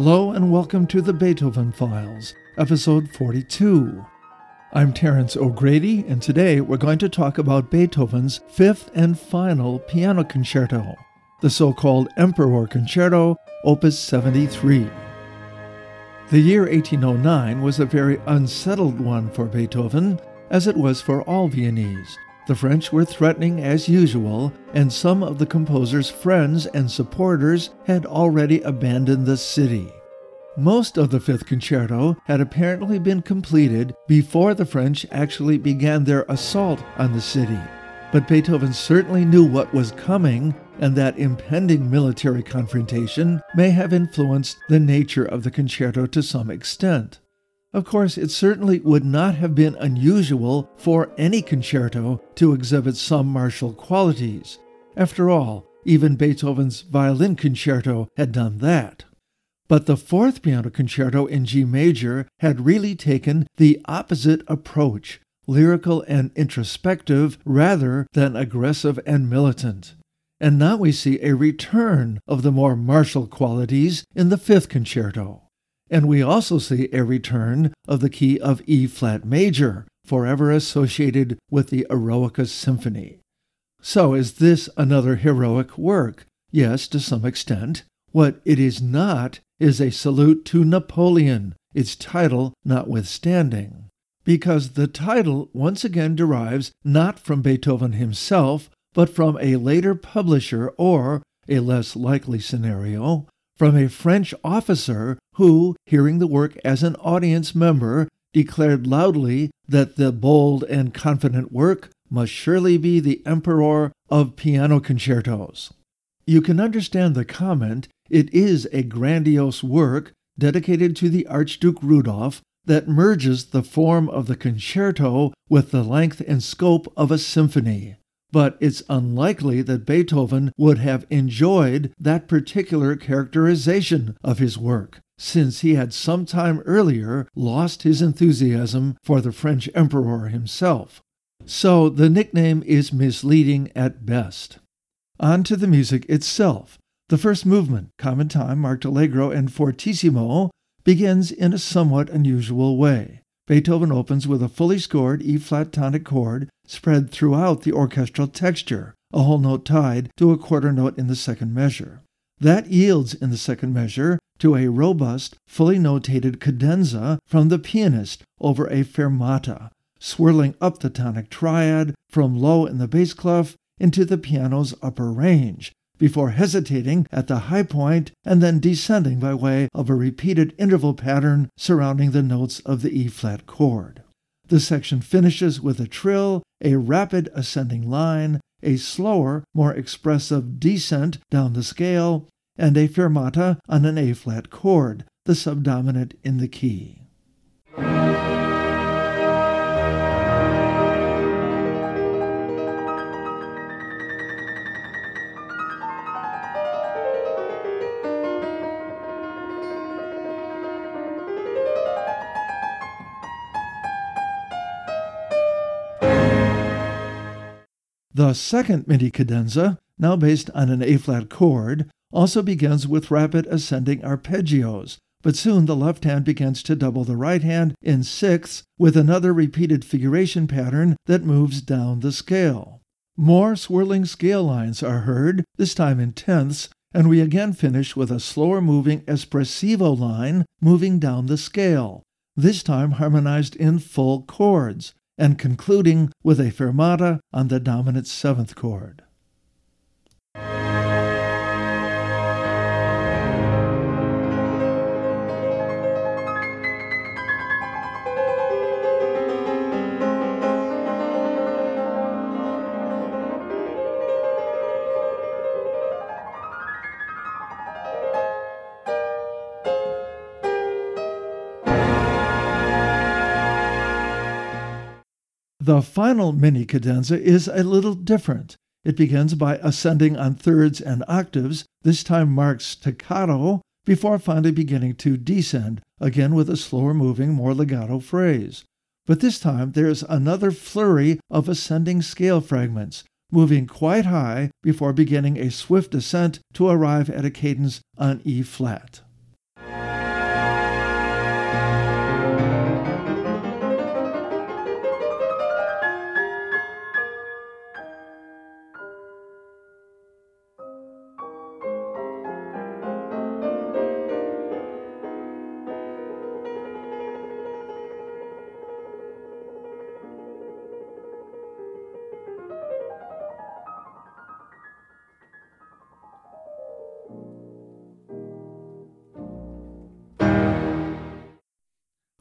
Hello and welcome to the Beethoven Files, episode 42. I'm Terence O'Grady, and today we're going to talk about Beethoven's fifth and final piano concerto, the so called Emperor Concerto, Opus 73. The year 1809 was a very unsettled one for Beethoven, as it was for all Viennese. The French were threatening as usual, and some of the composer's friends and supporters had already abandoned the city. Most of the Fifth Concerto had apparently been completed before the French actually began their assault on the city. But Beethoven certainly knew what was coming, and that impending military confrontation may have influenced the nature of the concerto to some extent. Of course, it certainly would not have been unusual for any concerto to exhibit some martial qualities. After all, even Beethoven's violin concerto had done that. But the fourth piano concerto in G major had really taken the opposite approach, lyrical and introspective rather than aggressive and militant. And now we see a return of the more martial qualities in the fifth concerto. And we also see a return of the key of E flat major, forever associated with the Eroica Symphony. So, is this another heroic work? Yes, to some extent. What it is not is a salute to Napoleon, its title notwithstanding. Because the title once again derives not from Beethoven himself, but from a later publisher or, a less likely scenario, from a French officer who, hearing the work as an audience member, declared loudly that the bold and confident work must surely be the Emperor of piano concertos. You can understand the comment, it is a grandiose work dedicated to the Archduke Rudolph that merges the form of the concerto with the length and scope of a symphony but it's unlikely that Beethoven would have enjoyed that particular characterization of his work, since he had some time earlier lost his enthusiasm for the French emperor himself. So the nickname is misleading at best. On to the music itself. The first movement, common time marked allegro and fortissimo, begins in a somewhat unusual way. Beethoven opens with a fully scored E flat tonic chord spread throughout the orchestral texture, a whole note tied to a quarter note in the second measure. That yields in the second measure to a robust, fully notated cadenza from the pianist over a fermata, swirling up the tonic triad from low in the bass clef into the piano's upper range, before hesitating at the high point and then descending by way of a repeated interval pattern surrounding the notes of the E flat chord. The section finishes with a trill, a rapid ascending line, a slower, more expressive descent down the scale, and a fermata on an A flat chord, the subdominant in the key. The second mini cadenza, now based on an A flat chord, also begins with rapid ascending arpeggios, but soon the left hand begins to double the right hand in sixths with another repeated figuration pattern that moves down the scale. More swirling scale lines are heard, this time in tenths, and we again finish with a slower moving espressivo line moving down the scale, this time harmonized in full chords, and concluding with a fermata on the dominant seventh chord. The final mini cadenza is a little different. It begins by ascending on thirds and octaves, this time marked staccato, before finally beginning to descend, again with a slower moving, more legato phrase. But this time there's another flurry of ascending scale fragments, moving quite high before beginning a swift ascent to arrive at a cadence on E flat.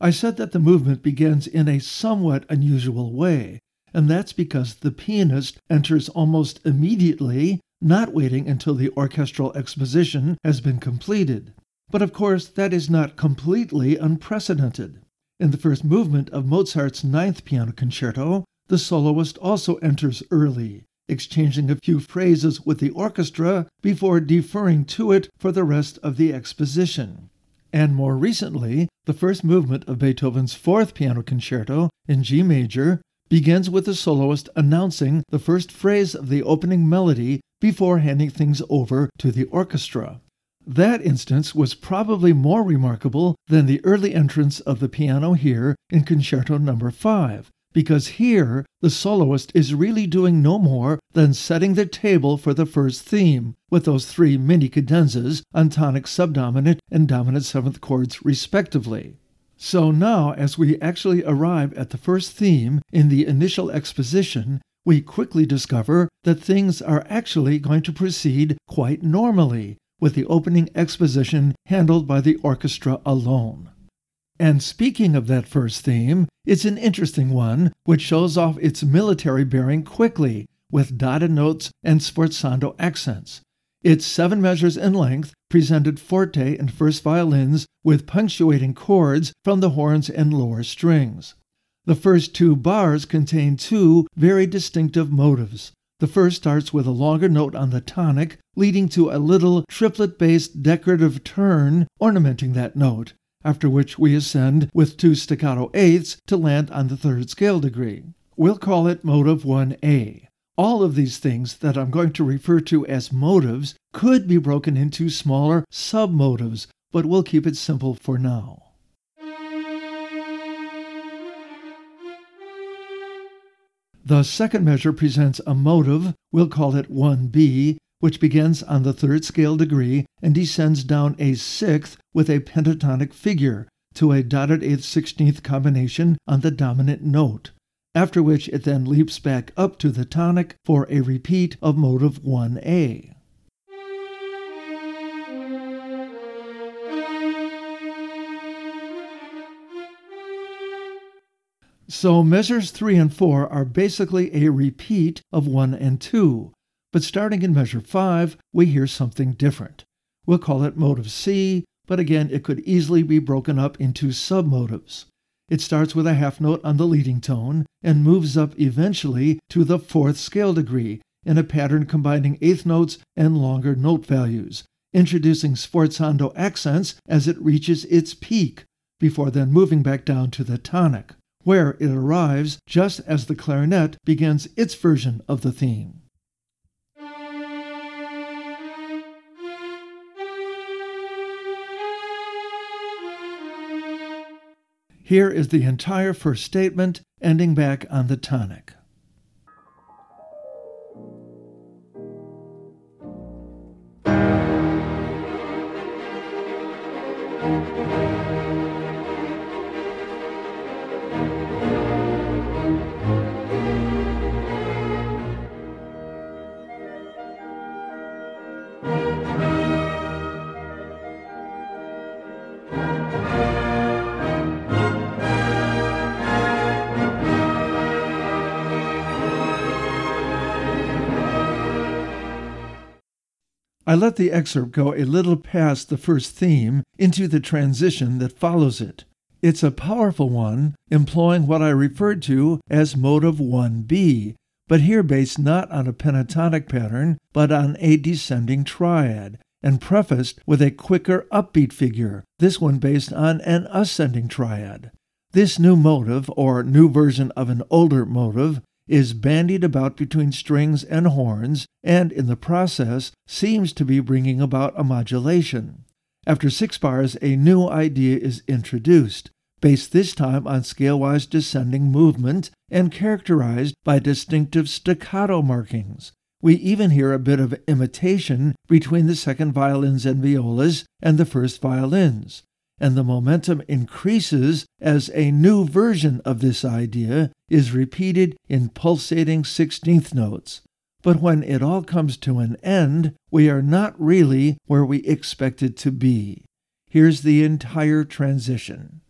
I said that the movement begins in a somewhat unusual way, and that's because the pianist enters almost immediately, not waiting until the orchestral exposition has been completed. But of course, that is not completely unprecedented. In the first movement of Mozart's Ninth Piano Concerto, the soloist also enters early, exchanging a few phrases with the orchestra before deferring to it for the rest of the exposition. And more recently, the first movement of Beethoven's Fourth Piano Concerto in G major begins with the soloist announcing the first phrase of the opening melody before handing things over to the orchestra. That instance was probably more remarkable than the early entrance of the piano here in Concerto Number no. 5, because here the soloist is really doing no more than setting the table for the first theme, with those three mini cadenzas on tonic subdominant and dominant seventh chords respectively. So now, as we actually arrive at the first theme in the initial exposition, we quickly discover that things are actually going to proceed quite normally, with the opening exposition handled by the orchestra alone. And speaking of that first theme, it's an interesting one which shows off its military bearing quickly with dotted notes and sforzando accents. It's seven measures in length, presented forte and first violins with punctuating chords from the horns and lower strings. The first two bars contain two very distinctive motives. The first starts with a longer note on the tonic, leading to a little triplet based decorative turn ornamenting that note, after which we ascend with two staccato eighths to land on the third scale degree. We'll call it motive 1A. All of these things that I'm going to refer to as motives could be broken into smaller submotives, but we'll keep it simple for now. The second measure presents a motive, we'll call it 1b, which begins on the third scale degree and descends down a sixth with a pentatonic figure to a dotted eighth sixteenth combination on the dominant note, after which it then leaps back up to the tonic for a repeat of motive 1a. So measures 3 and 4 are basically a repeat of 1 and 2, but starting in measure 5, we hear something different. We'll call it motive C, but again, it could easily be broken up into submotives. It starts with a half note on the leading tone and moves up eventually to the fourth scale degree in a pattern combining eighth notes and longer note values, introducing sforzando accents as it reaches its peak, before then moving back down to the tonic where it arrives just as the clarinet begins its version of the theme. Here is the entire first statement, ending back on the tonic. I let the excerpt go a little past the first theme into the transition that follows it. It's a powerful one, employing what I referred to as motive 1b, but here based not on a pentatonic pattern, but on a descending triad, and prefaced with a quicker upbeat figure, this one based on an ascending triad. This new motive, or new version of an older motive, is bandied about between strings and horns, and in the process seems to be bringing about a modulation. After six bars, a new idea is introduced, based this time on scale-wise descending movement and characterized by distinctive staccato markings. We even hear a bit of imitation between the second violins and violas and the first violins, and the momentum increases as a new version of this idea is repeated in pulsating sixteenth notes. But when it all comes to an end, we are not really where we expected to be. Here's the entire transition.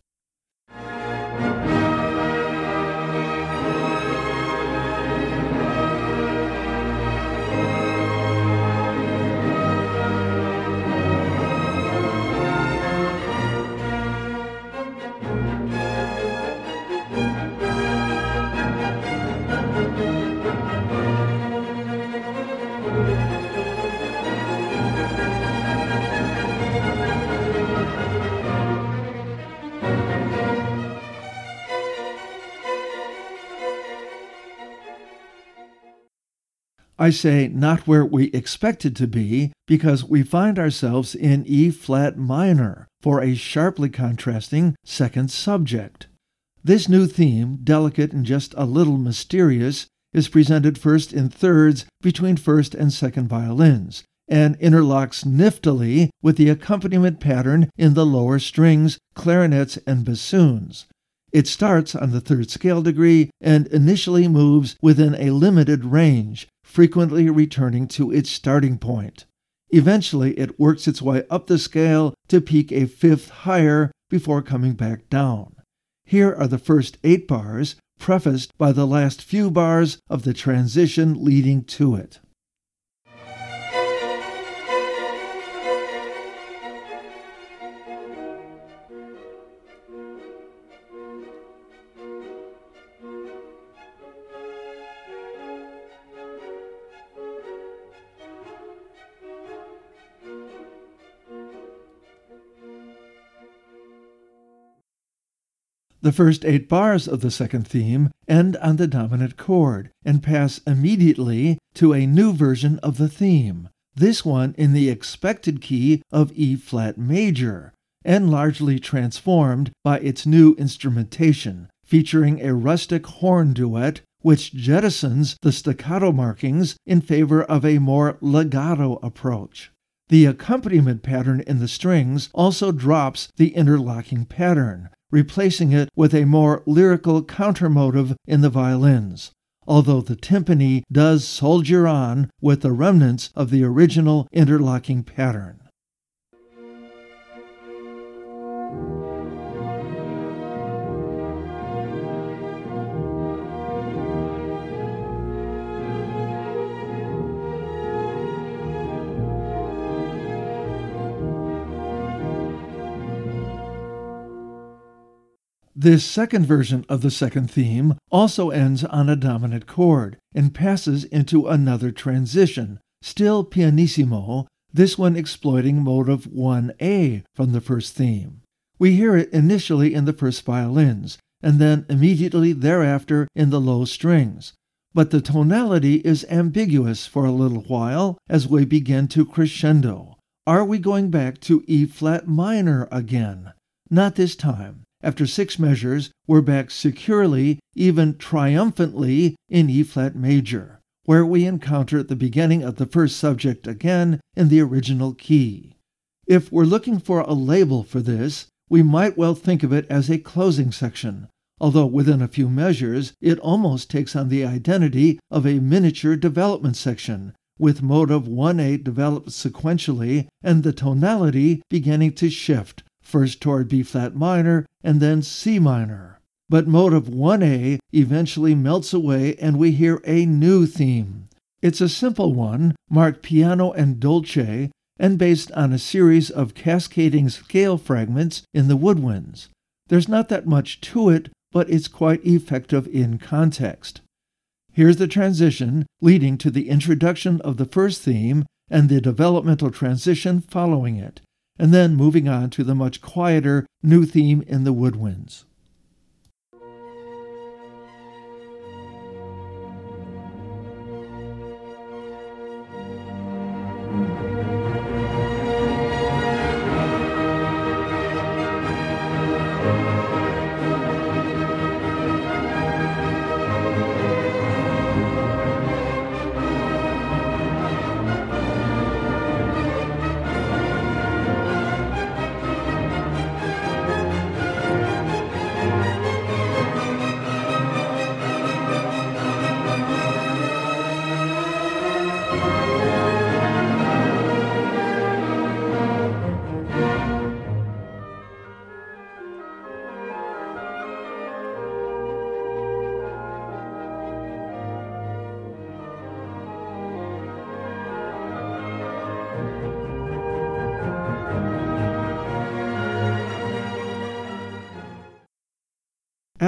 I say not where we expected to be because we find ourselves in E flat minor for a sharply contrasting second subject. This new theme, delicate and just a little mysterious, is presented first in thirds between first and second violins, and interlocks niftily with the accompaniment pattern in the lower strings, clarinets, and bassoons. It starts on the third scale degree and initially moves within a limited range, frequently returning to its starting point. Eventually, it works its way up the scale to peak a fifth higher before coming back down. Here are the first eight bars, prefaced by the last few bars of the transition leading to it. The first eight bars of the second theme end on the dominant chord and pass immediately to a new version of the theme, this one in the expected key of E flat major, and largely transformed by its new instrumentation, featuring a rustic horn duet which jettisons the staccato markings in favor of a more legato approach. The accompaniment pattern in the strings also drops the interlocking pattern, replacing it with a more lyrical countermotive in the violins, although the timpani does soldier on with the remnants of the original interlocking pattern. This second version of the second theme also ends on a dominant chord and passes into another transition, still pianissimo, this one exploiting motive 1A from the first theme. We hear it initially in the first violins, and then immediately thereafter in the low strings. But the tonality is ambiguous for a little while as we begin to crescendo. Are we going back to E flat minor again? Not this time. After six measures, we're back securely, even triumphantly, in E flat major, where we encounter the beginning of the first subject again in the original key. If we're looking for a label for this, we might well think of it as a closing section, although within a few measures it almost takes on the identity of a miniature development section, with motive 1A developed sequentially and the tonality beginning to shift first toward B flat minor and then C minor. But motive 1A eventually melts away and we hear a new theme. It's a simple one, marked piano and dolce, and based on a series of cascading scale fragments in the woodwinds. There's not that much to it, but it's quite effective in context. Here's the transition leading to the introduction of the first theme and the developmental transition following it and then moving on to the much quieter new theme in the woodwinds.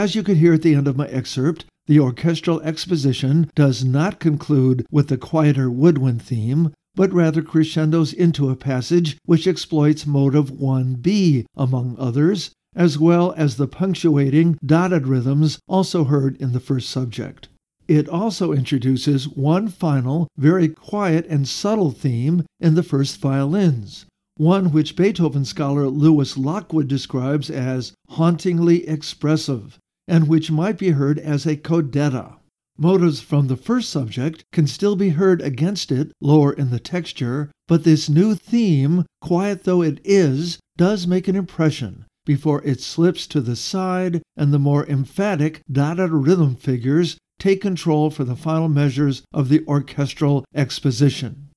As you could hear at the end of my excerpt, the orchestral exposition does not conclude with the quieter woodwind theme, but rather crescendos into a passage which exploits motive 1b, among others, as well as the punctuating dotted rhythms also heard in the first subject. It also introduces one final, very quiet and subtle theme in the first violins, one which Beethoven scholar Lewis Lockwood describes as hauntingly expressive, and which might be heard as a codetta. Motives from the first subject can still be heard against it lower in the texture, but this new theme, quiet though it is, does make an impression before it slips to the side and the more emphatic dotted rhythm figures take control for the final measures of the orchestral exposition.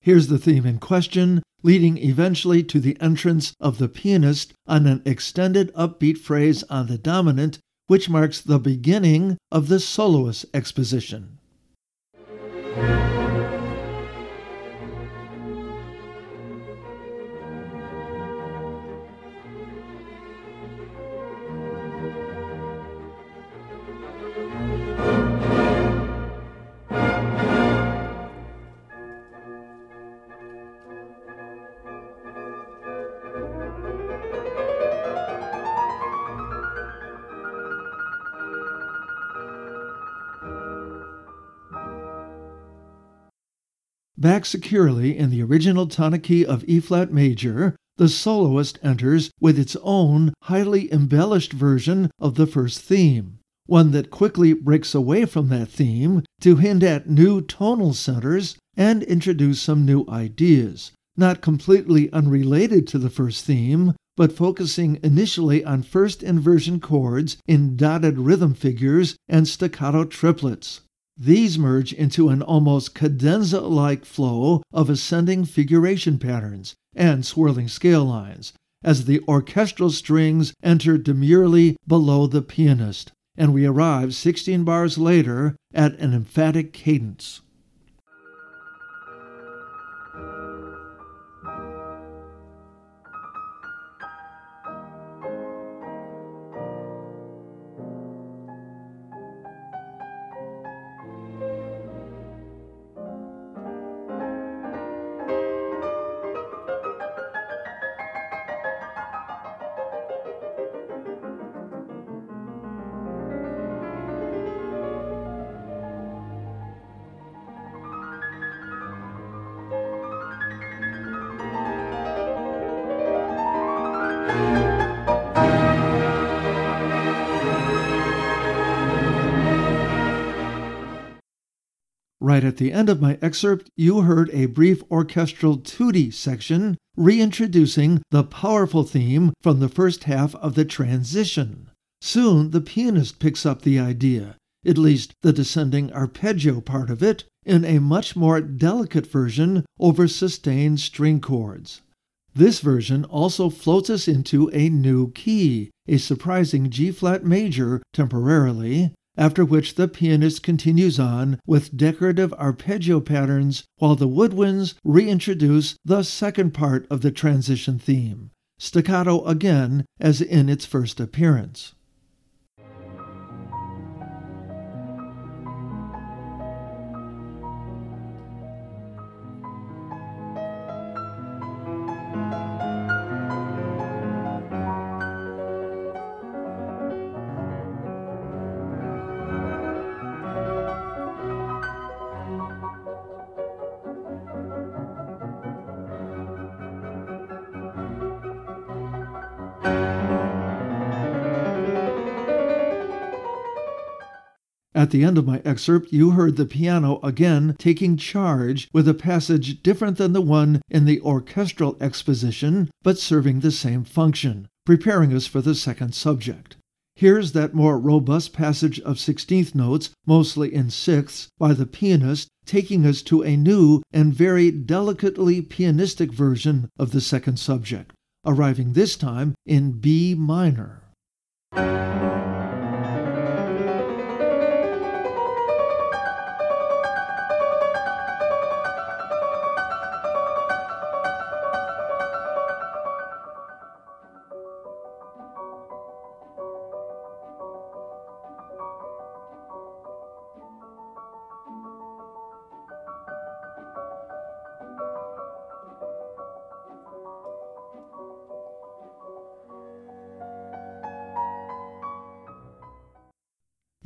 Here's the theme in question, leading eventually to the entrance of the pianist on an extended upbeat phrase on the dominant which marks the beginning of the soloist exposition. Back securely in the original tonic key of E flat major, the soloist enters with its own highly embellished version of the first theme, one that quickly breaks away from that theme to hint at new tonal centers and introduce some new ideas, not completely unrelated to the first theme, but focusing initially on first inversion chords in dotted rhythm figures and staccato triplets. These merge into an almost cadenza like flow of ascending figuration patterns and swirling scale lines as the orchestral strings enter demurely below the pianist, and we arrive 16 bars later at an emphatic cadence. Right at the end of my excerpt, you heard a brief orchestral tutti section reintroducing the powerful theme from the first half of the transition. Soon the pianist picks up the idea, at least the descending arpeggio part of it, in a much more delicate version over sustained string chords. This version also floats us into a new key, a surprising G flat major temporarily, after which the pianist continues on with decorative arpeggio patterns while the woodwinds reintroduce the second part of the transition theme, staccato again as in its first appearance. At the end of my excerpt, you heard the piano again taking charge with a passage different than the one in the orchestral exposition, but serving the same function, preparing us for the second subject. Here's that more robust passage of sixteenth notes, mostly in sixths, by the pianist, taking us to a new and very delicately pianistic version of the second subject, arriving this time in B minor.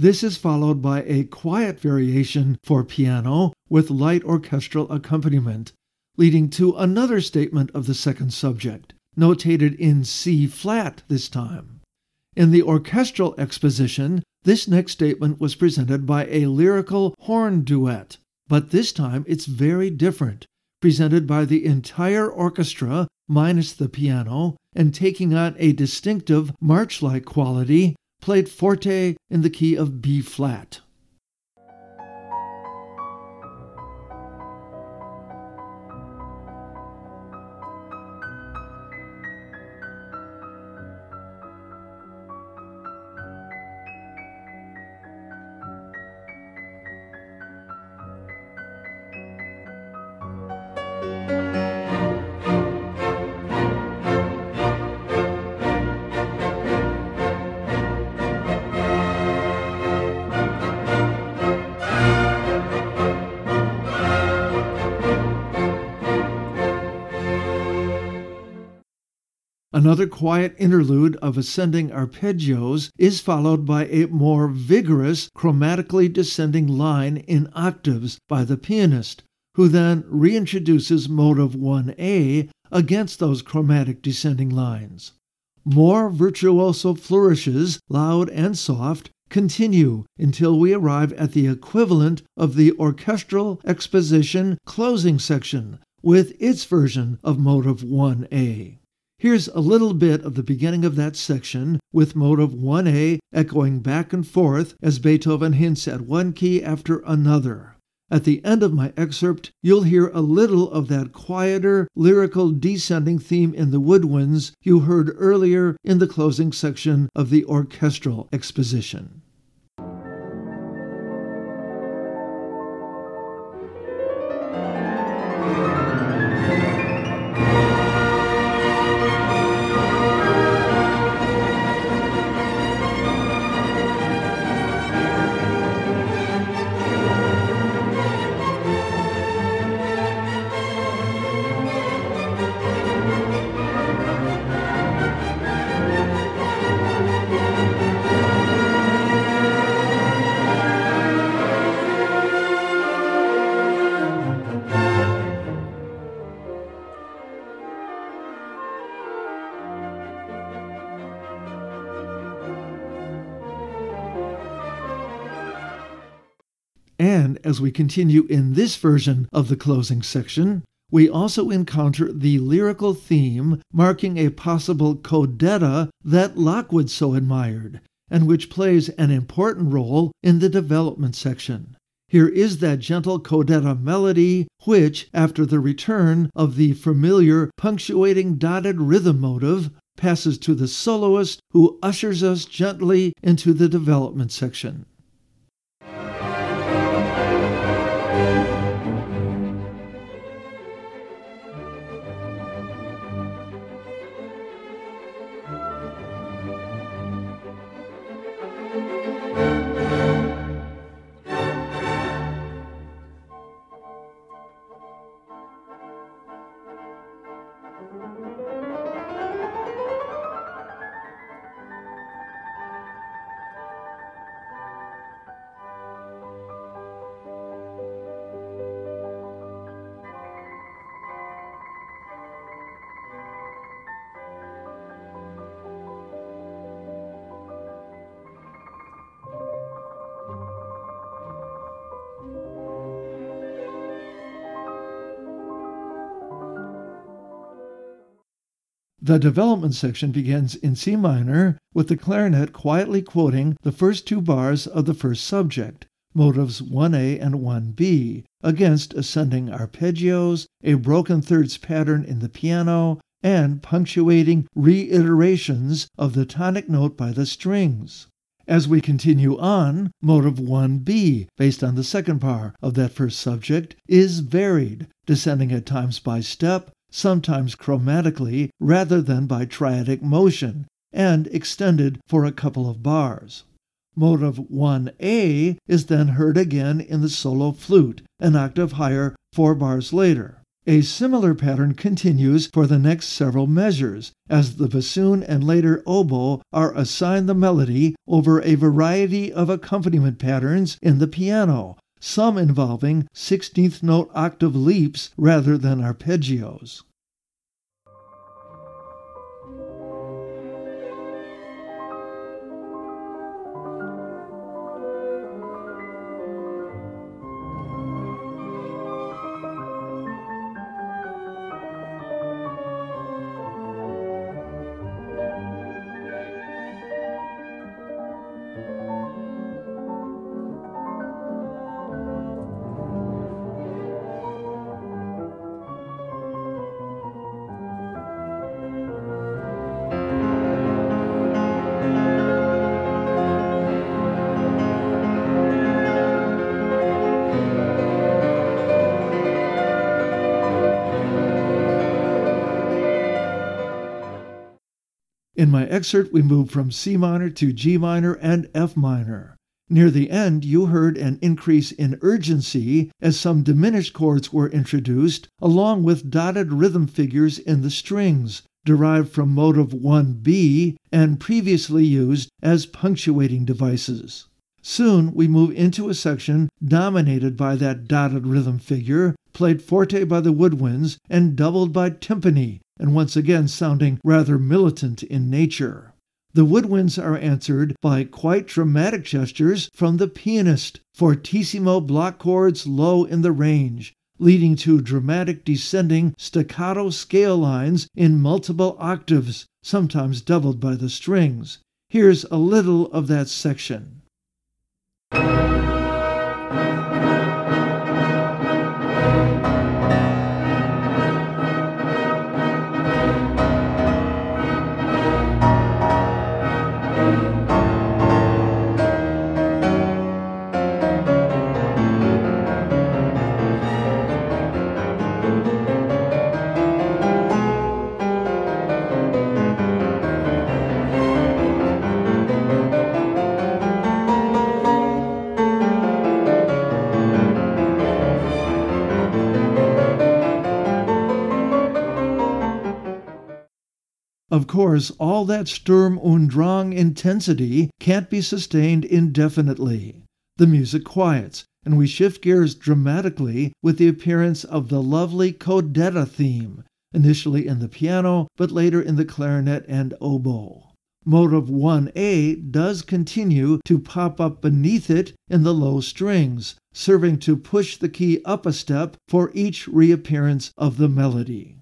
This is followed by a quiet variation for piano with light orchestral accompaniment, leading to another statement of the second subject, notated in C flat this time. In the orchestral exposition, this next statement was presented by a lyrical horn duet, but this time it's very different, presented by the entire orchestra minus the piano and taking on a distinctive march like quality, played forte in the key of B flat. Another quiet interlude of ascending arpeggios is followed by a more vigorous chromatically descending line in octaves by the pianist, who then reintroduces motive 1A against those chromatic descending lines. More virtuoso flourishes, loud and soft, continue until we arrive at the equivalent of the orchestral exposition closing section with its version of motive 1A. Here's a little bit of the beginning of that section with motive 1A echoing back and forth as Beethoven hints at one key after another. At the end of my excerpt, you'll hear a little of that quieter, lyrical descending theme in the woodwinds you heard earlier in the closing section of the orchestral exposition. And as we continue in this version of the closing section, we also encounter the lyrical theme marking a possible codetta that Lockwood so admired, and which plays an important role in the development section. Here is that gentle codetta melody, which, after the return of the familiar punctuating dotted rhythm motive, passes to the soloist who ushers us gently into the development section. The development section begins in C minor with the clarinet quietly quoting the first two bars of the first subject, motives 1A and 1B, against ascending arpeggios, a broken thirds pattern in the piano, and punctuating reiterations of the tonic note by the strings. As we continue on, motive 1B, based on the second bar of that first subject, is varied, descending at times by step, sometimes chromatically rather than by triadic motion, and extended for a couple of bars. Motive 1A is then heard again in the solo flute, an octave higher four bars later. A similar pattern continues for the next several measures, as the bassoon and later oboe are assigned the melody over a variety of accompaniment patterns in the piano, some involving 16th note octave leaps rather than arpeggios. Excerpt, we moved from C minor to G minor and F minor. Near the end, you heard an increase in urgency as some diminished chords were introduced, along with dotted rhythm figures in the strings, derived from motive 1b and previously used as punctuating devices. Soon we move into a section dominated by that dotted rhythm figure, played forte by the woodwinds and doubled by timpani, and once again sounding rather militant in nature. The woodwinds are answered by quite dramatic gestures from the pianist, fortissimo block chords low in the range, leading to dramatic descending staccato scale lines in multiple octaves, sometimes doubled by the strings. Here's a little of that section. Of course, all that Sturm und Drang intensity can't be sustained indefinitely. The music quiets, and we shift gears dramatically with the appearance of the lovely codetta theme, initially in the piano, but later in the clarinet and oboe. Motive 1A does continue to pop up beneath it in the low strings, serving to push the key up a step for each reappearance of the melody.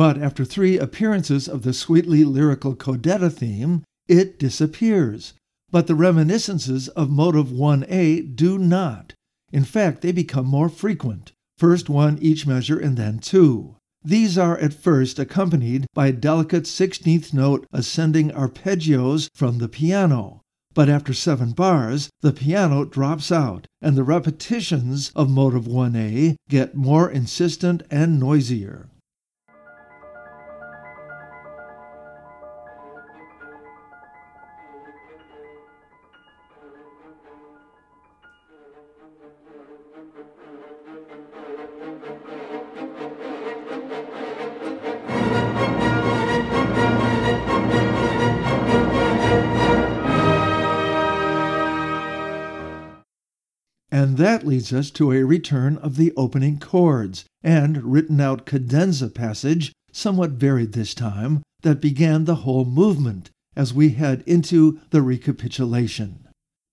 But after three appearances of the sweetly lyrical codetta theme, it disappears. But the reminiscences of motive 1A do not. In fact, they become more frequent. First one each measure and then two. These are at first accompanied by delicate 16th note ascending arpeggios from the piano. But after seven bars, the piano drops out, and the repetitions of motive 1A get more insistent and noisier. That leads us to a return of the opening chords and written out cadenza passage, somewhat varied this time, that began the whole movement as we head into the recapitulation.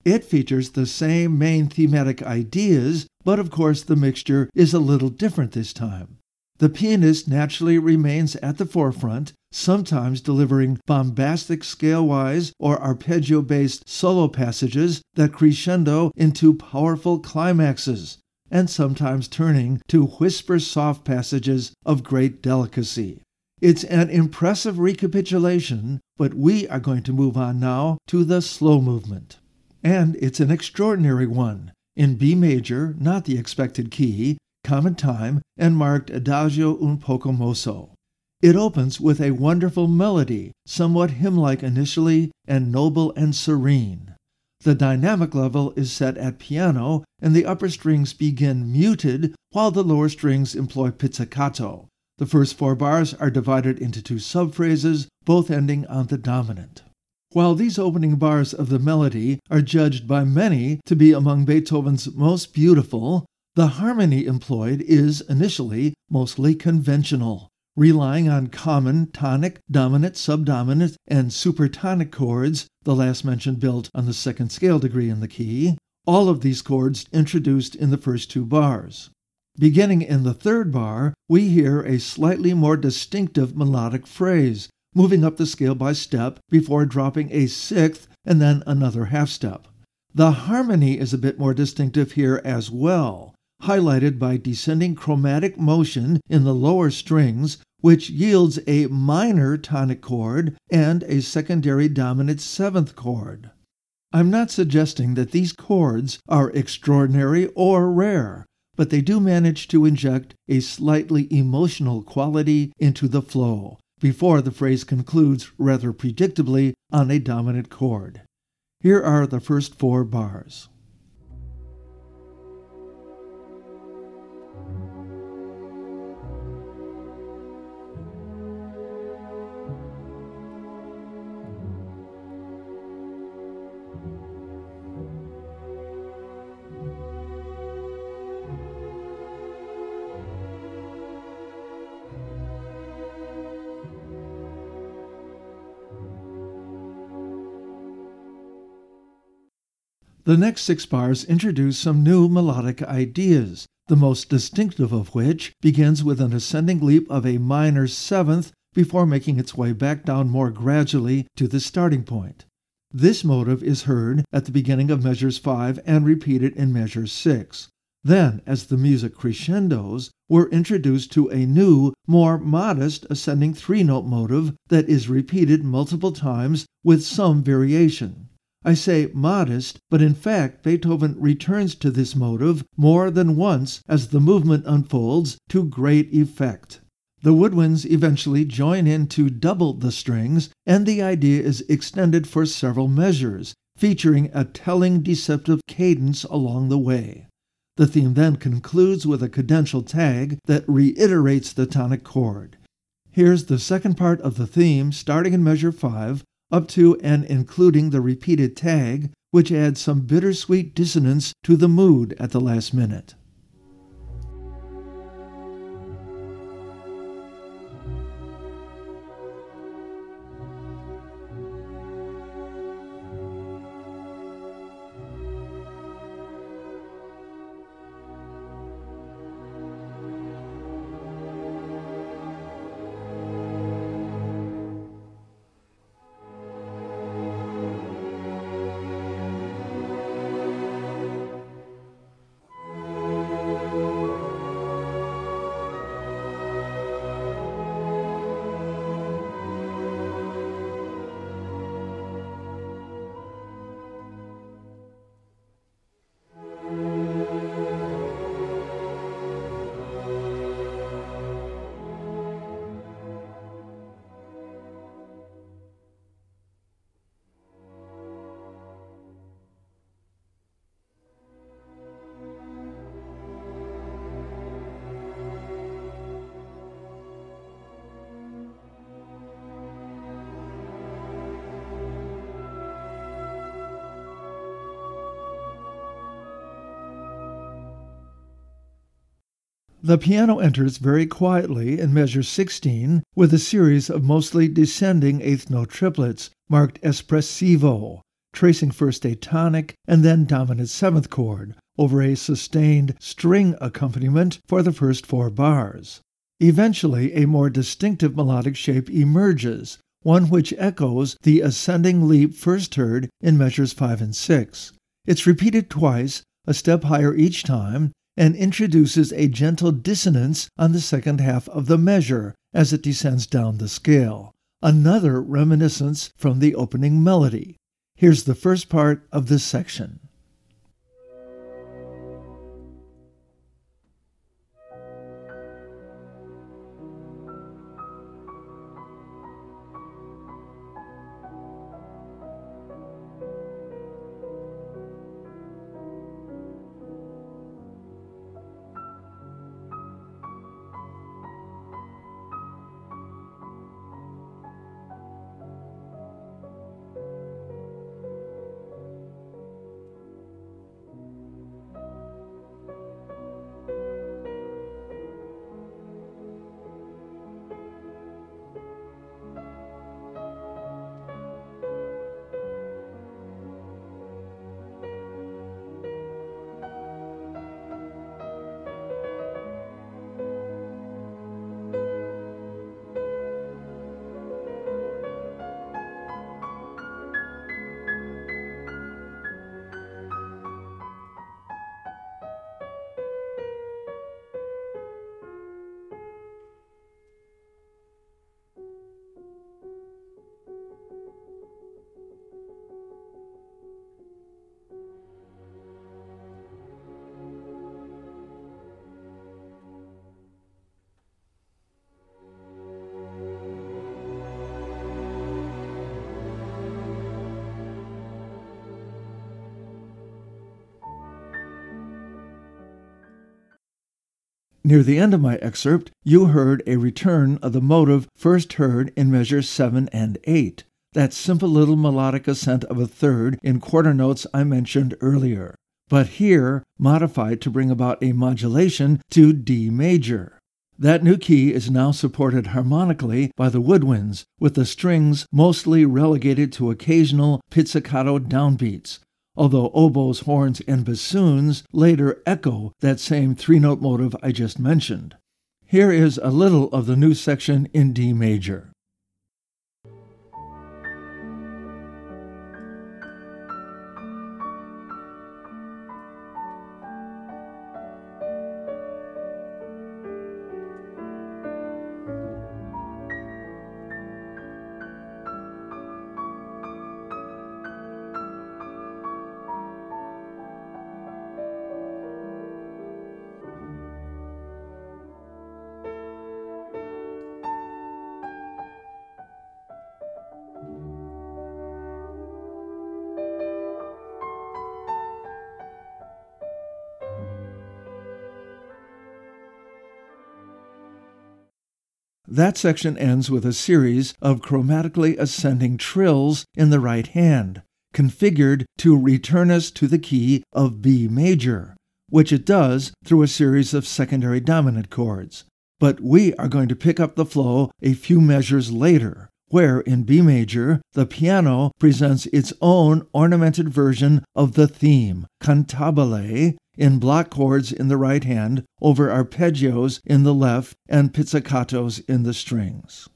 It features the same main thematic ideas, but of course the mixture is a little different this time. The pianist naturally remains at the forefront, sometimes delivering bombastic scale wise or arpeggio based solo passages that crescendo into powerful climaxes, and sometimes turning to whisper soft passages of great delicacy. It's an impressive recapitulation, but we are going to move on now to the slow movement. And it's an extraordinary one, in B major, not the expected key, common time, and marked Adagio un poco mosso. It opens with a wonderful melody, somewhat hymn like initially, and noble and serene. The dynamic level is set at piano, and the upper strings begin muted, while the lower strings employ pizzicato. The first four bars are divided into two subphrases, both ending on the dominant. While these opening bars of the melody are judged by many to be among Beethoven's most beautiful, the harmony employed is, initially, mostly conventional, relying on common tonic, dominant, subdominant, and supertonic chords, the last mentioned built on the second scale degree in the key, all of these chords introduced in the first two bars. Beginning in the third bar, we hear a slightly more distinctive melodic phrase, moving up the scale by step before dropping a sixth and then another half step. The harmony is a bit more distinctive here as well, highlighted by descending chromatic motion in the lower strings, which yields a minor tonic chord and a secondary dominant seventh chord. I'm not suggesting that these chords are extraordinary or rare, but they do manage to inject a slightly emotional quality into the flow before the phrase concludes rather predictably on a dominant chord. Here are the first four bars. The next six bars introduce some new melodic ideas, the most distinctive of which begins with an ascending leap of a minor seventh before making its way back down more gradually to the starting point. This motive is heard at the beginning of measures 5 and repeated in measure 6. Then, as the music crescendos, we're introduced to a new, more modest ascending three note motive that is repeated multiple times with some variation. I say modest, but in fact Beethoven returns to this motive more than once as the movement unfolds to great effect. The woodwinds eventually join in to double the strings, and the idea is extended for several measures, featuring a telling deceptive cadence along the way. The theme then concludes with a cadential tag that reiterates the tonic chord. Here's the second part of the theme, starting in measure 5, up to and including the repeated tag, which adds some bittersweet dissonance to the mood at the last minute. The piano enters very quietly in measure 16 with a series of mostly descending eighth note triplets marked espressivo, tracing first a tonic and then dominant seventh chord over a sustained string accompaniment for the first four bars. Eventually, a more distinctive melodic shape emerges, one which echoes the ascending leap first heard in measures 5 and 6. It's repeated twice, a step higher each time, and introduces a gentle dissonance on the second half of the measure as it descends down the scale. Another reminiscence from the opening melody. Here's the first part of this section. Near the end of my excerpt, you heard a return of the motive first heard in measures 7 and 8, that simple little melodic ascent of a third in quarter notes I mentioned earlier, but here modified to bring about a modulation to D major. That new key is now supported harmonically by the woodwinds, with the strings mostly relegated to occasional pizzicato downbeats, although oboes, horns, and bassoons later echo that same three note motive I just mentioned. Here is a little of the new section in D major. That section ends with a series of chromatically ascending trills in the right hand, configured to return us to the key of B major, which it does through a series of secondary dominant chords. But we are going to pick up the flow a few measures later, where in B major, the piano presents its own ornamented version of the theme, cantabile, in block chords in the right hand over arpeggios in the left and pizzicatos in the strings.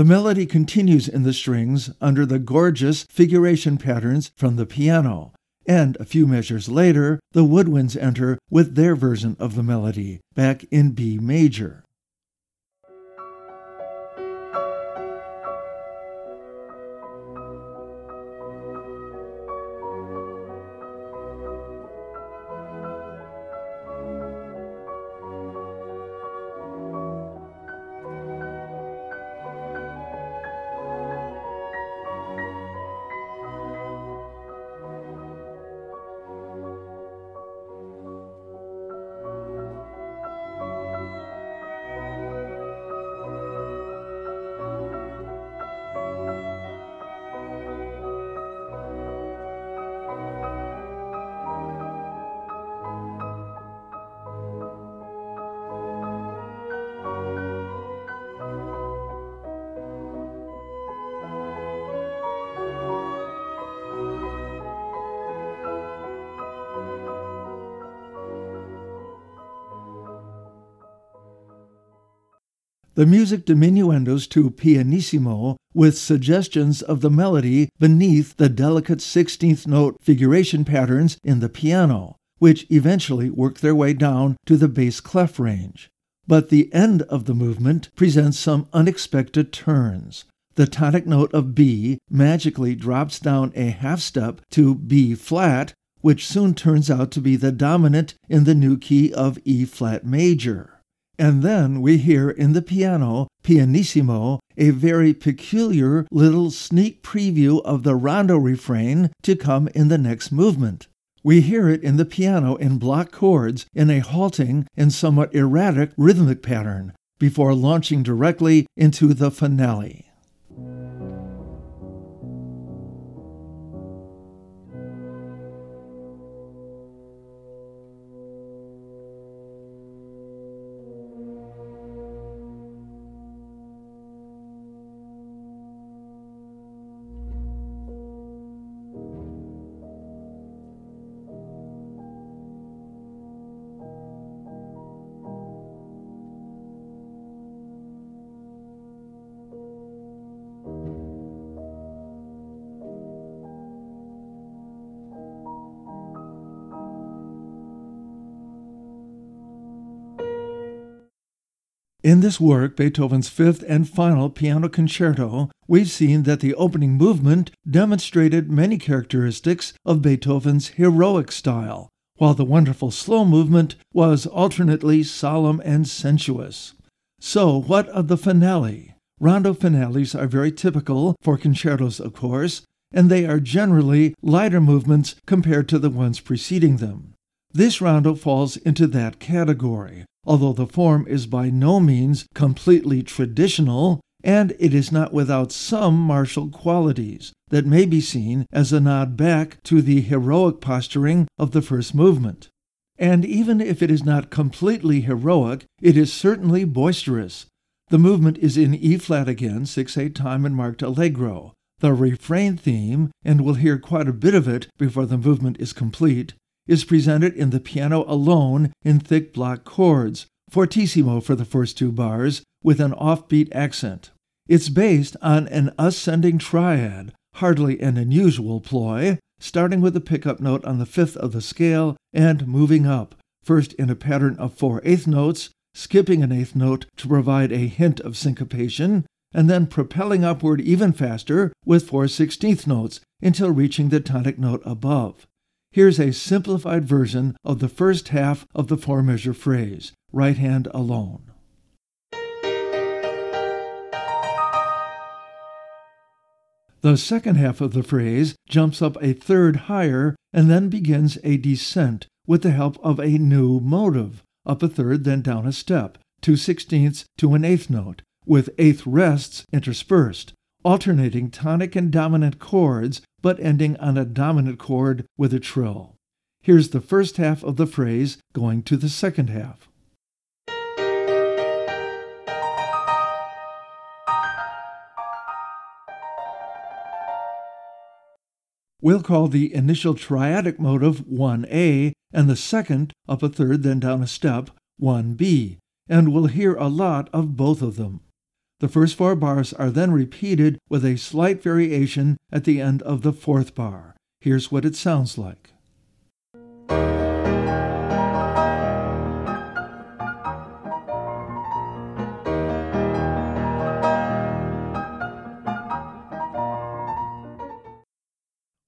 The melody continues in the strings under the gorgeous figuration patterns from the piano, and a few measures later, the woodwinds enter with their version of the melody, back in B major. The music diminuendos to pianissimo with suggestions of the melody beneath the delicate 16th note figuration patterns in the piano, which eventually work their way down to the bass clef range. But the end of the movement presents some unexpected turns. The tonic note of B magically drops down a half step to B flat, which soon turns out to be the dominant in the new key of E flat major. And then we hear in the piano, pianissimo, a very peculiar little sneak preview of the rondo refrain to come in the next movement. We hear it in the piano in block chords in a halting and somewhat erratic rhythmic pattern before launching directly into the finale. In this work, Beethoven's fifth and final piano concerto, we've seen that the opening movement demonstrated many characteristics of Beethoven's heroic style, while the wonderful slow movement was alternately solemn and sensuous. So, what of the finale? Rondo finales are very typical for concertos, of course, and they are generally lighter movements compared to the ones preceding them. This rondo falls into that category, although the form is by no means completely traditional, and it is not without some martial qualities that may be seen as a nod back to the heroic posturing of the first movement. And even if it is not completely heroic, it is certainly boisterous. The movement is in E flat again, 6 8 time and marked allegro. The refrain theme, and we'll hear quite a bit of it before the movement is complete, is presented in the piano alone in thick block chords, fortissimo for the first two bars, with an offbeat accent. It's based on an ascending triad, hardly an unusual ploy, starting with a pickup note on the fifth of the scale and moving up, first in a pattern of four eighth notes, skipping an eighth note to provide a hint of syncopation, and then propelling upward even faster with four sixteenth notes until reaching the tonic note above. Here's a simplified version of the first half of the four measure phrase, right hand alone. The second half of the phrase jumps up a third higher and then begins a descent with the help of a new motive, up a third, then down a step, two sixteenths to an eighth note, with eighth rests interspersed, alternating tonic and dominant chords, but ending on a dominant chord with a trill. Here's the first half of the phrase going to the second half. We'll call the initial triadic motive 1A and the second, up a third then down a step, 1B, and we'll hear a lot of both of them. The first four bars are then repeated with a slight variation at the end of the fourth bar. Here's what it sounds like.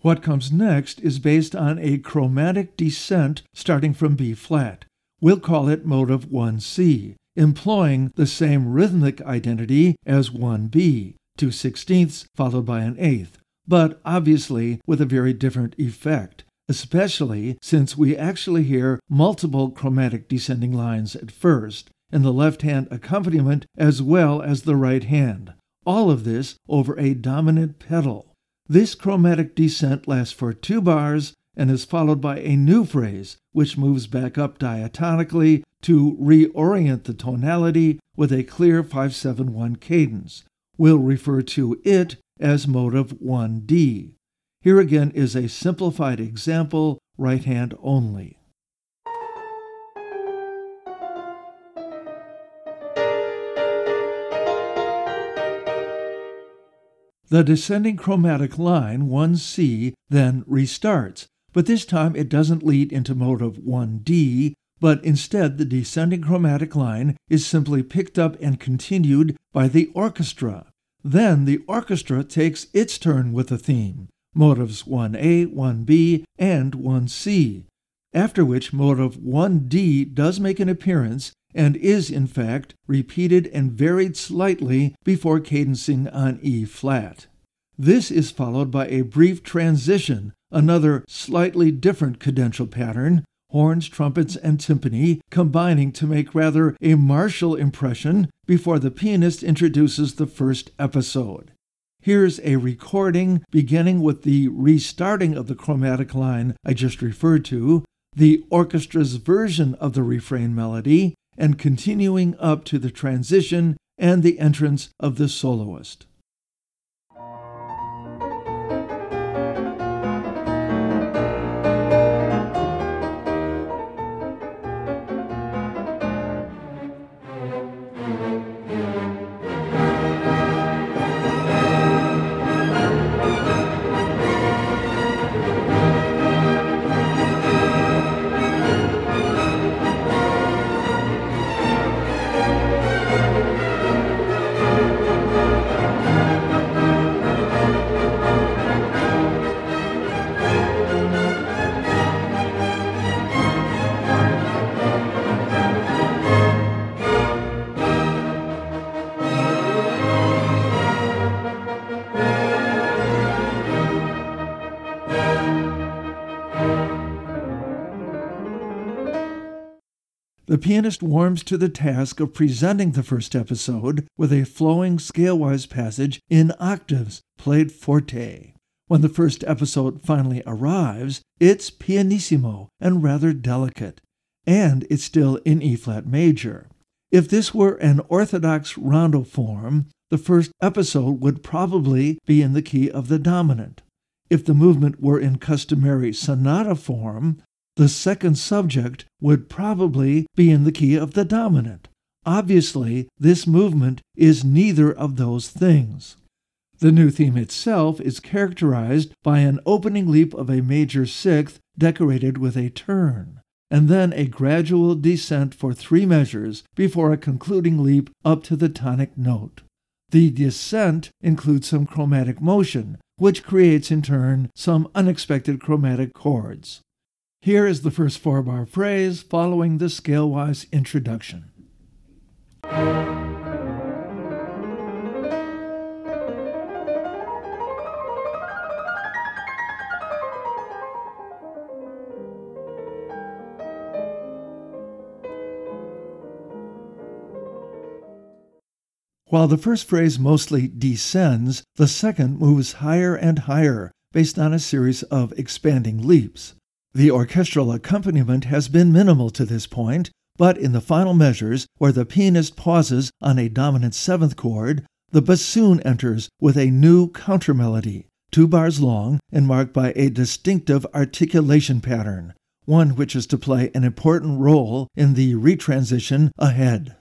What comes next is based on a chromatic descent starting from B flat. We'll call it motive 1C, employing the same rhythmic identity as 1B, two sixteenths followed by an eighth, but obviously with a very different effect, especially since we actually hear multiple chromatic descending lines at first, in the left hand accompaniment as well as the right hand. All of this over a dominant pedal. This chromatic descent lasts for two bars and is followed by a new phrase, which moves back up diatonically to reorient the tonality with a clear 571 cadence. We'll refer to it as motive 1D. Here again is a simplified example, right hand only. The descending chromatic line 1C then restarts, but this time it doesn't lead into motive 1D, but instead the descending chromatic line is simply picked up and continued by the orchestra. Then the orchestra takes its turn with the theme, motives 1A, 1B, and 1C, after which motive 1D does make an appearance and is, in fact, repeated and varied slightly before cadencing on E flat. This is followed by a brief transition, another slightly different cadential pattern, horns, trumpets, and timpani combining to make rather a martial impression before the pianist introduces the first episode. Here's a recording beginning with the restarting of the chromatic line I just referred to, the orchestra's version of the refrain melody, and continuing up to the transition and the entrance of the soloist. The pianist warms to the task of presenting the first episode with a flowing scale-wise passage in octaves, played forte. When the first episode finally arrives, it's pianissimo and rather delicate, and it's still in E flat major. If this were an orthodox rondo form, the first episode would probably be in the key of the dominant. If the movement were in customary sonata form, the second subject would probably be in the key of the dominant. Obviously, this movement is neither of those things. The new theme itself is characterized by an opening leap of a major sixth decorated with a turn, and then a gradual descent for three measures before a concluding leap up to the tonic note. The descent includes some chromatic motion, which creates in turn some unexpected chromatic chords. Here is the first four bar phrase following the scale wise introduction. While the first phrase mostly descends, the second moves higher and higher based on a series of expanding leaps. The orchestral accompaniment has been minimal to this point, but in the final measures, where the pianist pauses on a dominant seventh chord, the bassoon enters with a new countermelody, two bars long and marked by a distinctive articulation pattern, one which is to play an important role in the retransition ahead.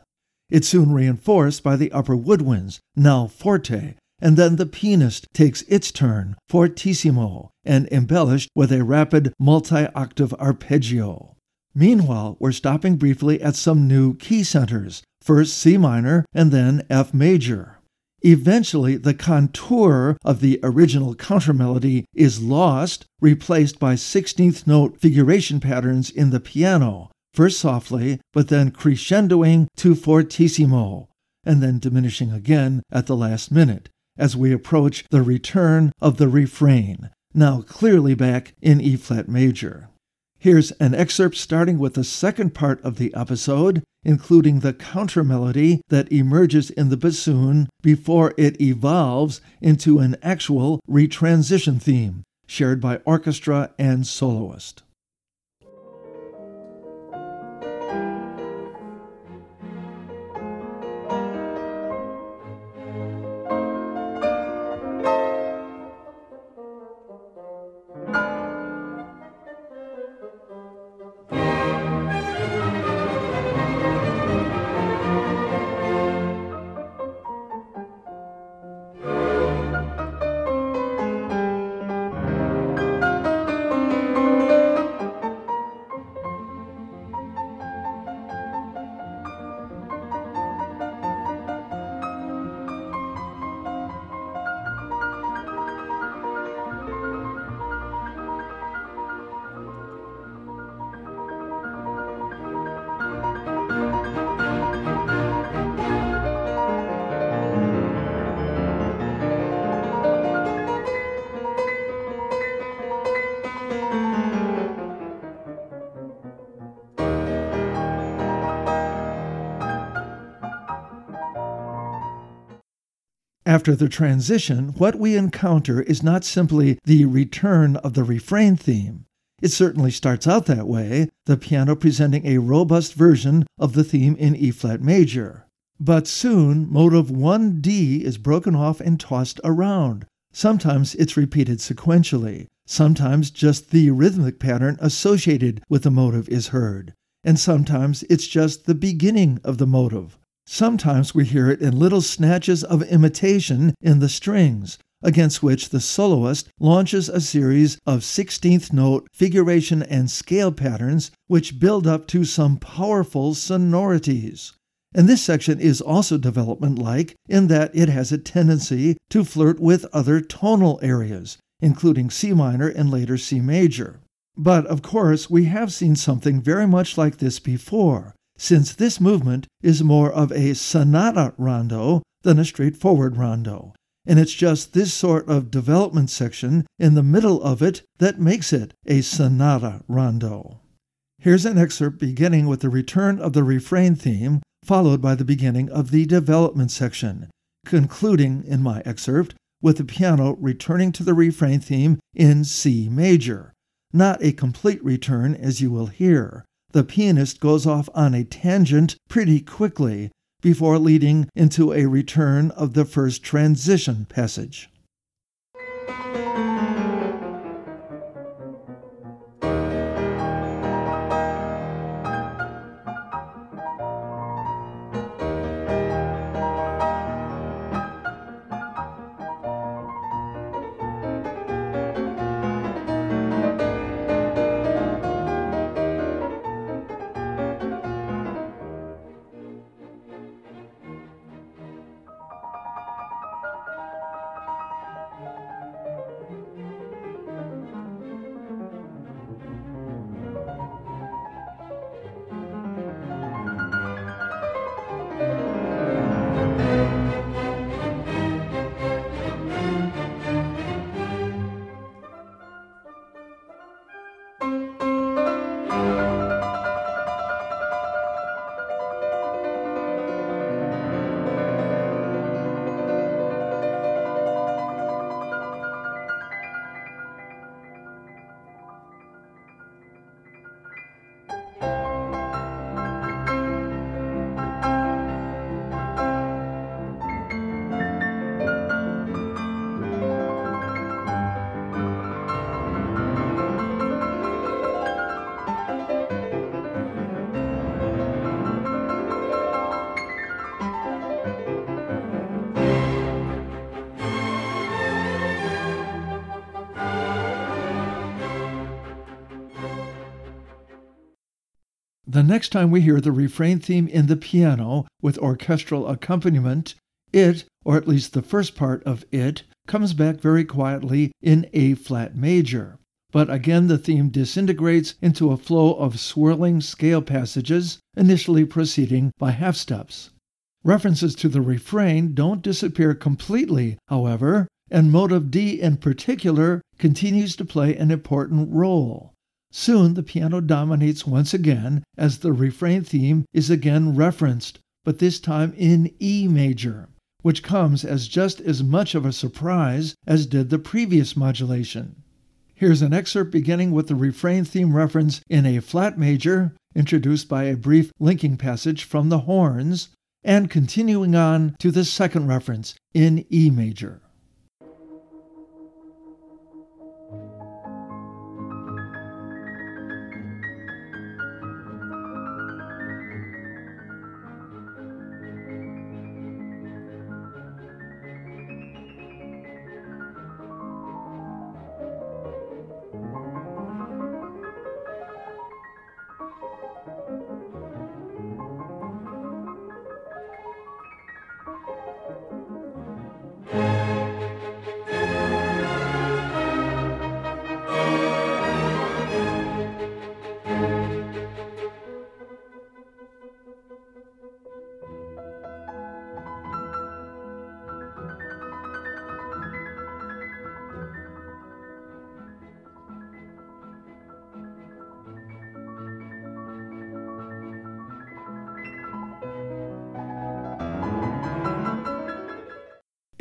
It's soon reinforced by the upper woodwinds, now forte, and then the pianist takes its turn, fortissimo, and embellished with a rapid multi octave arpeggio. Meanwhile, we're stopping briefly at some new key centers, first C minor and then F major. Eventually, the contour of the original countermelody is lost, replaced by 16th note figuration patterns in the piano, first softly, but then crescendoing to fortissimo, and then diminishing again at the last minute as we approach the return of the refrain, now clearly back in E flat major. Here's an excerpt starting with the second part of the episode, including the counter melody that emerges in the bassoon before it evolves into an actual retransition theme, shared by orchestra and soloist. After the transition, what we encounter is not simply the return of the refrain theme. It certainly starts out that way, the piano presenting a robust version of the theme in E flat major. But soon, motive 1D is broken off and tossed around. Sometimes it's repeated sequentially, sometimes just the rhythmic pattern associated with the motive is heard, and sometimes it's just the beginning of the motive. Sometimes we hear it in little snatches of imitation in the strings, against which the soloist launches a series of 16th note figuration and scale patterns which build up to some powerful sonorities. And this section is also development like in that it has a tendency to flirt with other tonal areas, including C minor and later C major. But of course, we have seen something very much like this before since this movement is more of a sonata rondo than a straightforward rondo. And it's just this sort of development section in the middle of it that makes it a sonata rondo. Here's an excerpt beginning with the return of the refrain theme, followed by the beginning of the development section, concluding in my excerpt with the piano returning to the refrain theme in C major. Not a complete return, as you will hear, the pianist goes off on a tangent pretty quickly before leading into a return of the first transition passage. Next time we hear the refrain theme in the piano with orchestral accompaniment, it, or at least the first part of it, comes back very quietly in A flat major. But again, the theme disintegrates into a flow of swirling scale passages, initially proceeding by half steps. References to the refrain don't disappear completely, however, and motive D in particular continues to play an important role. Soon the piano dominates once again as the refrain theme is again referenced, but this time in E major, which comes as just as much of a surprise as did the previous modulation. Here's an excerpt beginning with the refrain theme reference in A flat major, introduced by a brief linking passage from the horns, and continuing on to the second reference in E major.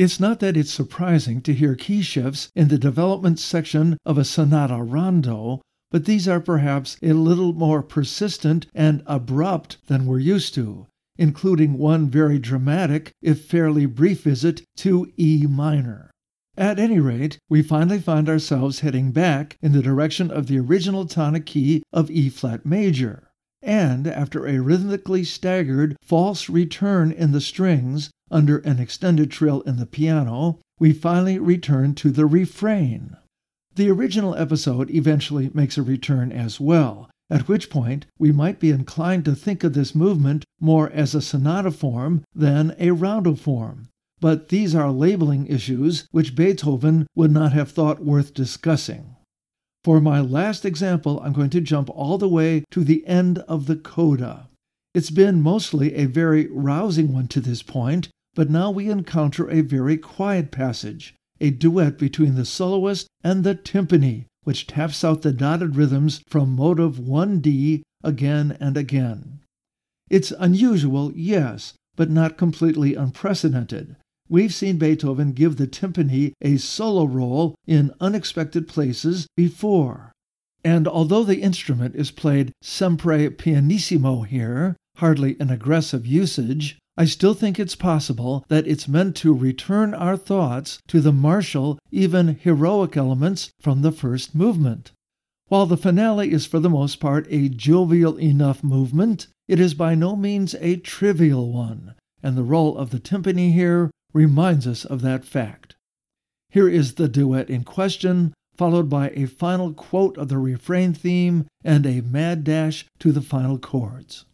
It's not that it's surprising to hear key shifts in the development section of a sonata rondo, but these are perhaps a little more persistent and abrupt than we're used to, including one very dramatic, if fairly brief visit to E minor. At any rate, we finally find ourselves heading back in the direction of the original tonic key of E flat major. And after a rhythmically staggered false return in the strings, under an extended trill in the piano, we finally return to the refrain. The original episode eventually makes a return as well, at which point we might be inclined to think of this movement more as a sonata form than a rondo form. But these are labeling issues which Beethoven would not have thought worth discussing. For my last example, I'm going to jump all the way to the end of the coda. It's been mostly a very rousing one to this point, but now we encounter a very quiet passage, a duet between the soloist and the timpani, which taps out the dotted rhythms from motive 1D again and again. It's unusual, yes, but not completely unprecedented. We've seen Beethoven give the timpani a solo role in unexpected places before. And although the instrument is played sempre pianissimo here, hardly an aggressive usage, I still think it's possible that it's meant to return our thoughts to the martial, even heroic elements from the first movement. While the finale is for the most part a jovial enough movement, it is by no means a trivial one, and the role of the timpani here reminds us of that fact. Here is the duet in question, followed by a final quote of the refrain theme and a mad dash to the final chords.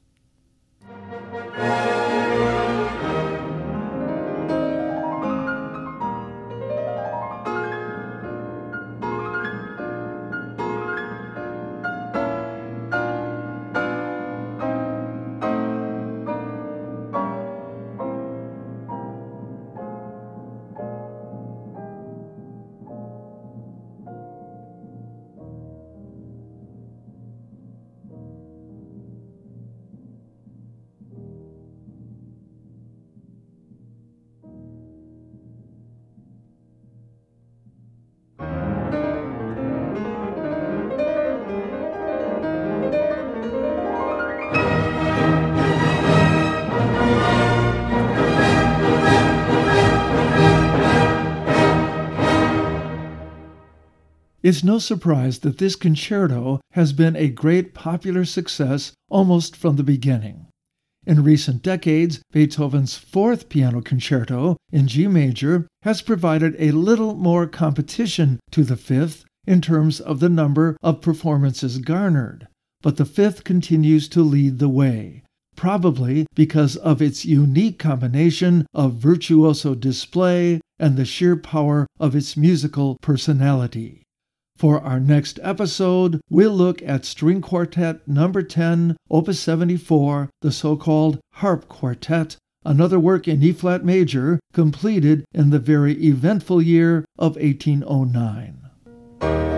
It's no surprise that this concerto has been a great popular success almost from the beginning. In recent decades, Beethoven's fourth piano concerto in G major has provided a little more competition to the fifth in terms of the number of performances garnered. but the fifth continues to lead the way, probably because of its unique combination of virtuoso display and the sheer power of its musical personality. For our next episode, we'll look at String Quartet number 10, Opus 74, the so-called Harp Quartet, another work in E flat major completed in the very eventful year of 1809.